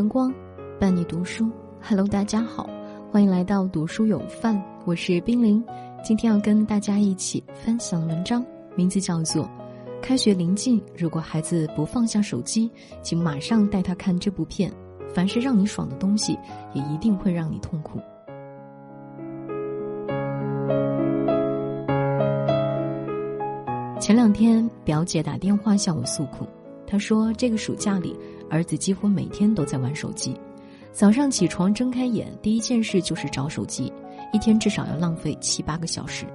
晨光，伴你读书。Hello，大家好，欢迎来到读书有范，我是冰凌。今天要跟大家一起分享的文章，名字叫做《开学临近，如果孩子不放下手机，请马上带他看这部片。凡是让你爽的东西，也一定会让你痛苦》。前两天，表姐打电话向我诉苦，她说这个暑假里。儿子几乎每天都在玩手机，早上起床睁开眼，第一件事就是找手机，一天至少要浪费七八个小时。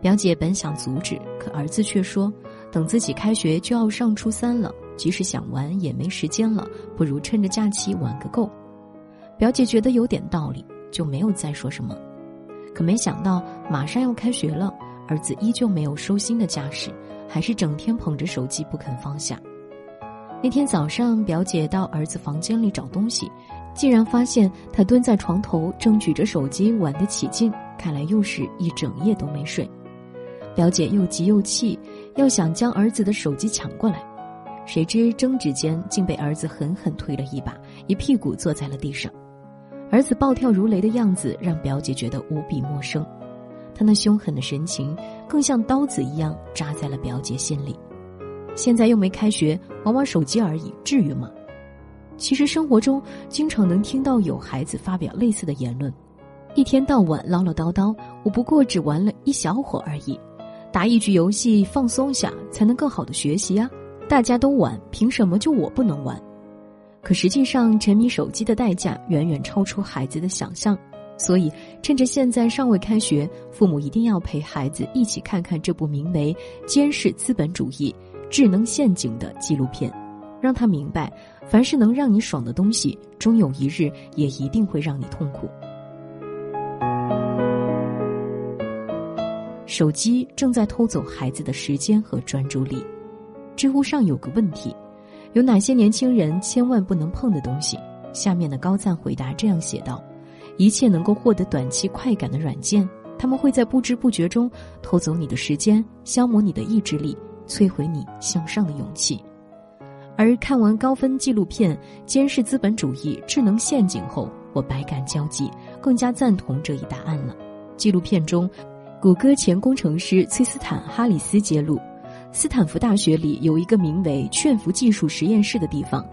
表姐本想阻止，可儿子却说：“等自己开学就要上初三了，即使想玩也没时间了，不如趁着假期玩个够。”表姐觉得有点道理，就没有再说什么。可没想到马上要开学了，儿子依旧没有收心的架势，还是整天捧着手机不肯放下。那天早上，表姐到儿子房间里找东西，竟然发现他蹲在床头，正举着手机玩得起劲，看来又是一整夜都没睡。表姐又急又气，要想将儿子的手机抢过来，谁知争执间竟被儿子狠狠推了一把，一屁股坐在了地上。儿子暴跳如雷的样子让表姐觉得无比陌生，他那凶狠的神情更像刀子一样扎在了表姐心里。现在又没开学，玩玩手机而已，至于吗？其实生活中经常能听到有孩子发表类似的言论：一天到晚唠唠叨叨，我不过只玩了一小会儿而已，打一局游戏放松下才能更好的学习啊！大家都玩，凭什么就我不能玩？可实际上，沉迷手机的代价远远超出孩子的想象，所以趁着现在尚未开学，父母一定要陪孩子一起看看这部名为《监视资本主义》。智能陷阱的纪录片，让他明白，凡是能让你爽的东西，终有一日也一定会让你痛苦。手机正在偷走孩子的时间和专注力。知乎上有个问题：有哪些年轻人千万不能碰的东西？下面的高赞回答这样写道：一切能够获得短期快感的软件，他们会在不知不觉中偷走你的时间，消磨你的意志力。摧毁你向上的勇气，而看完高分纪录片《监视资本主义：智能陷阱》后，我百感交集，更加赞同这一答案了。纪录片中，谷歌前工程师崔斯坦·哈里斯揭露，斯坦福大学里有一个名为“劝服技术实验室”的地方，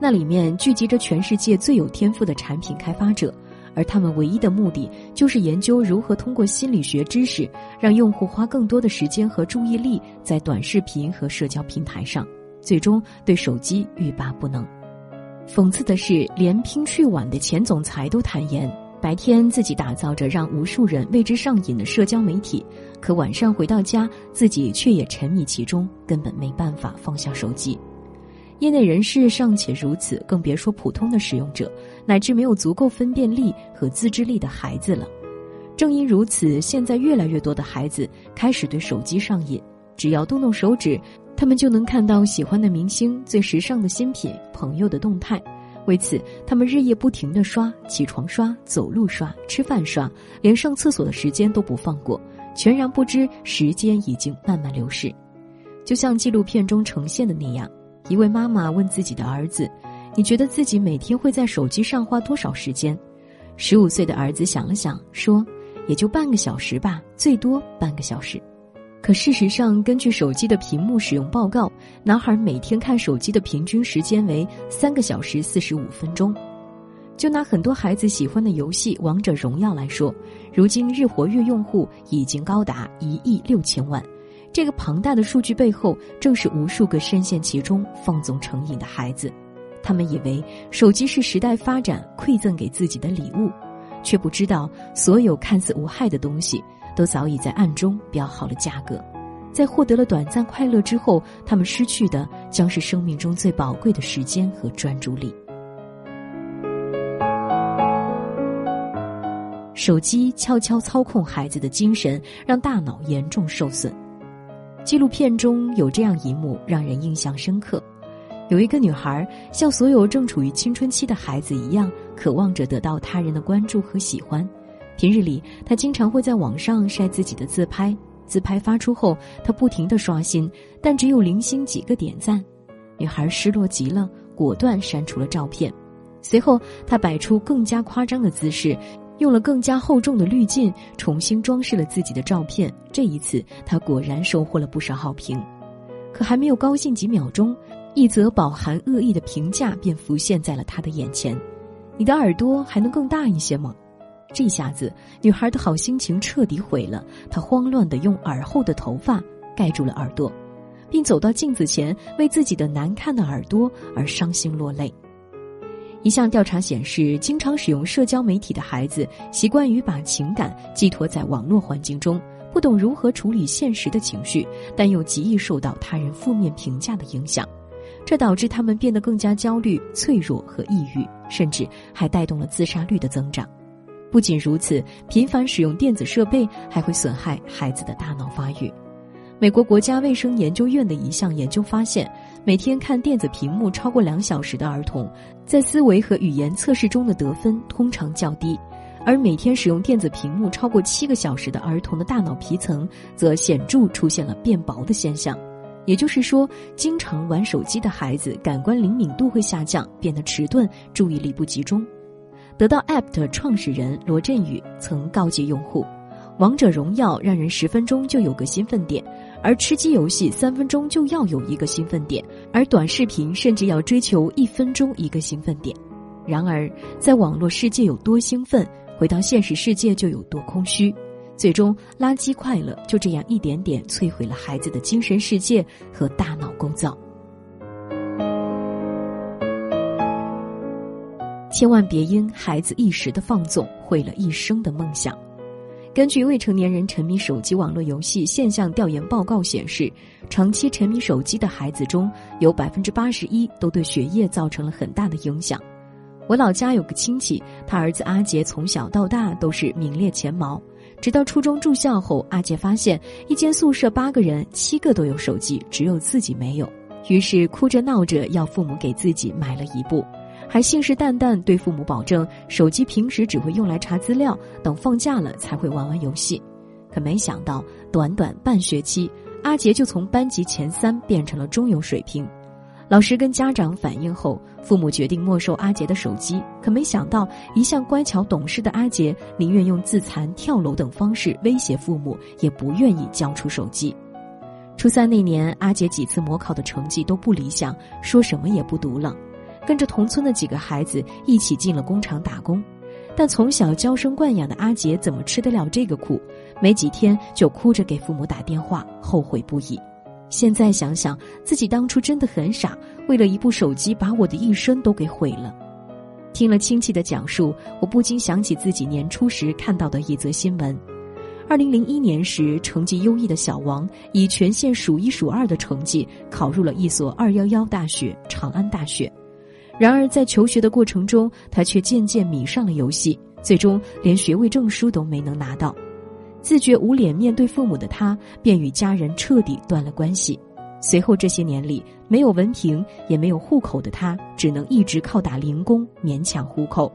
那里面聚集着全世界最有天赋的产品开发者。而他们唯一的目的就是研究如何通过心理学知识，让用户花更多的时间和注意力在短视频和社交平台上，最终对手机欲罢不能。讽刺的是，连拼趣网的前总裁都坦言，白天自己打造着让无数人为之上瘾的社交媒体，可晚上回到家，自己却也沉迷其中，根本没办法放下手机。业内人士尚且如此，更别说普通的使用者，乃至没有足够分辨力和自制力的孩子了。正因如此，现在越来越多的孩子开始对手机上瘾，只要动动手指，他们就能看到喜欢的明星、最时尚的新品、朋友的动态。为此，他们日夜不停地刷，起床刷，走路刷，吃饭刷，连上厕所的时间都不放过，全然不知时间已经慢慢流逝。就像纪录片中呈现的那样。一位妈妈问自己的儿子：“你觉得自己每天会在手机上花多少时间？”十五岁的儿子想了想，说：“也就半个小时吧，最多半个小时。”可事实上，根据手机的屏幕使用报告，男孩每天看手机的平均时间为三个小时四十五分钟。就拿很多孩子喜欢的游戏《王者荣耀》来说，如今日活跃用户已经高达一亿六千万。这个庞大的数据背后，正是无数个深陷其中、放纵成瘾的孩子。他们以为手机是时代发展馈赠给自己的礼物，却不知道所有看似无害的东西，都早已在暗中标好了价格。在获得了短暂快乐之后，他们失去的将是生命中最宝贵的时间和专注力。手机悄悄操控孩子的精神，让大脑严重受损。纪录片中有这样一幕让人印象深刻：有一个女孩像所有正处于青春期的孩子一样，渴望着得到他人的关注和喜欢。平日里，她经常会在网上晒自己的自拍，自拍发出后，她不停的刷新，但只有零星几个点赞。女孩失落极了，果断删除了照片。随后，她摆出更加夸张的姿势，用了更加厚重的滤镜，重新装饰了自己的照片。这一次，他果然收获了不少好评。可还没有高兴几秒钟，一则饱含恶意的评价便浮现在了他的眼前：“你的耳朵还能更大一些吗？”这下子，女孩的好心情彻底毁了。她慌乱地用耳后的头发盖住了耳朵，并走到镜子前，为自己的难看的耳朵而伤心落泪。一项调查显示，经常使用社交媒体的孩子习惯于把情感寄托在网络环境中，不懂如何处理现实的情绪，但又极易受到他人负面评价的影响，这导致他们变得更加焦虑、脆弱和抑郁，甚至还带动了自杀率的增长。不仅如此，频繁使用电子设备还会损害孩子的大脑发育。美国国家卫生研究院的一项研究发现。每天看电子屏幕超过两小时的儿童，在思维和语言测试中的得分通常较低，而每天使用电子屏幕超过七个小时的儿童的大脑皮层则显著出现了变薄的现象。也就是说，经常玩手机的孩子感官灵敏度会下降，变得迟钝，注意力不集中。得到 App 的创始人罗振宇曾告诫用户。王者荣耀让人十分钟就有个兴奋点，而吃鸡游戏三分钟就要有一个兴奋点，而短视频甚至要追求一分钟一个兴奋点。然而，在网络世界有多兴奋，回到现实世界就有多空虚。最终，垃圾快乐就这样一点点摧毁了孩子的精神世界和大脑构造。千万别因孩子一时的放纵，毁了一生的梦想。根据未成年人沉迷手机网络游戏现象调研报告显示，长期沉迷手机的孩子中有百分之八十一都对学业造成了很大的影响。我老家有个亲戚，他儿子阿杰从小到大都是名列前茅，直到初中住校后，阿杰发现一间宿舍八个人七个都有手机，只有自己没有，于是哭着闹着要父母给自己买了一部。还信誓旦旦对父母保证，手机平时只会用来查资料，等放假了才会玩玩游戏。可没想到，短短半学期，阿杰就从班级前三变成了中游水平。老师跟家长反映后，父母决定没收阿杰的手机。可没想到，一向乖巧懂事的阿杰，宁愿用自残、跳楼等方式威胁父母，也不愿意交出手机。初三那年，阿杰几次模考的成绩都不理想，说什么也不读了。跟着同村的几个孩子一起进了工厂打工，但从小娇生惯养的阿杰怎么吃得了这个苦？没几天就哭着给父母打电话，后悔不已。现在想想，自己当初真的很傻，为了一部手机把我的一生都给毁了。听了亲戚的讲述，我不禁想起自己年初时看到的一则新闻：二零零一年时，成绩优异的小王以全县数一数二的成绩考入了一所“二幺幺”大学——长安大学。然而，在求学的过程中，他却渐渐迷上了游戏，最终连学位证书都没能拿到。自觉无脸面对父母的他，便与家人彻底断了关系。随后这些年里，没有文凭也没有户口的他，只能一直靠打零工勉强糊口。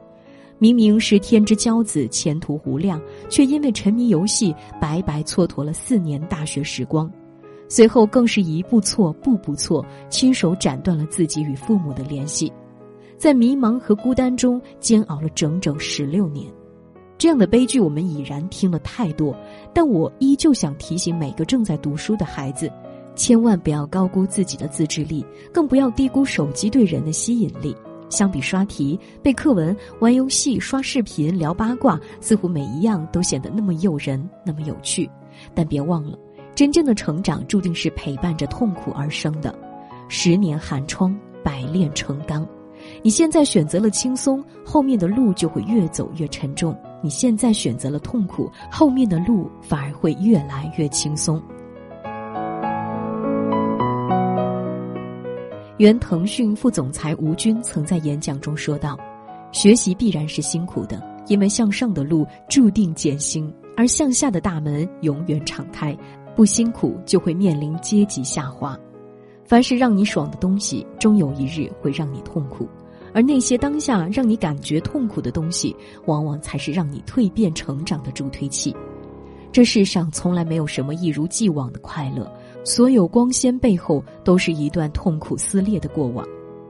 明明是天之骄子，前途无量，却因为沉迷游戏，白白蹉跎了四年大学时光。随后更是一步错，步步错，亲手斩断了自己与父母的联系。在迷茫和孤单中煎熬了整整十六年，这样的悲剧我们已然听了太多。但我依旧想提醒每个正在读书的孩子，千万不要高估自己的自制力，更不要低估手机对人的吸引力。相比刷题、背课文、玩游戏、刷视频、聊八卦，似乎每一样都显得那么诱人、那么有趣。但别忘了，真正的成长注定是陪伴着痛苦而生的。十年寒窗，百炼成钢。你现在选择了轻松，后面的路就会越走越沉重；你现在选择了痛苦，后面的路反而会越来越轻松。原腾讯副总裁吴军曾在演讲中说道：“学习必然是辛苦的，因为向上的路注定艰辛，而向下的大门永远敞开。不辛苦就会面临阶级下滑。”凡是让你爽的东西，终有一日会让你痛苦；而那些当下让你感觉痛苦的东西，往往才是让你蜕变成长的助推器。这世上从来没有什么一如既往的快乐，所有光鲜背后都是一段痛苦撕裂的过往。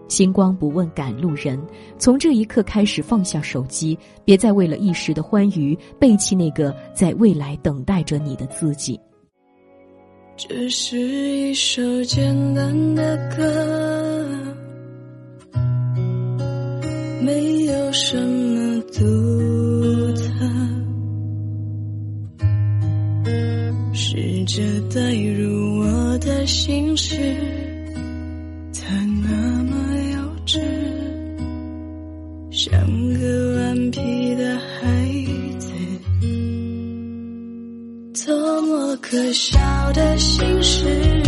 星光不问赶路人，从这一刻开始放下手机，别再为了一时的欢愉背弃那个在未来等待着你的自己。这是一首简单的歌，没有什么独特，试着带入我的心事。可笑的心事，只剩可笑的心事。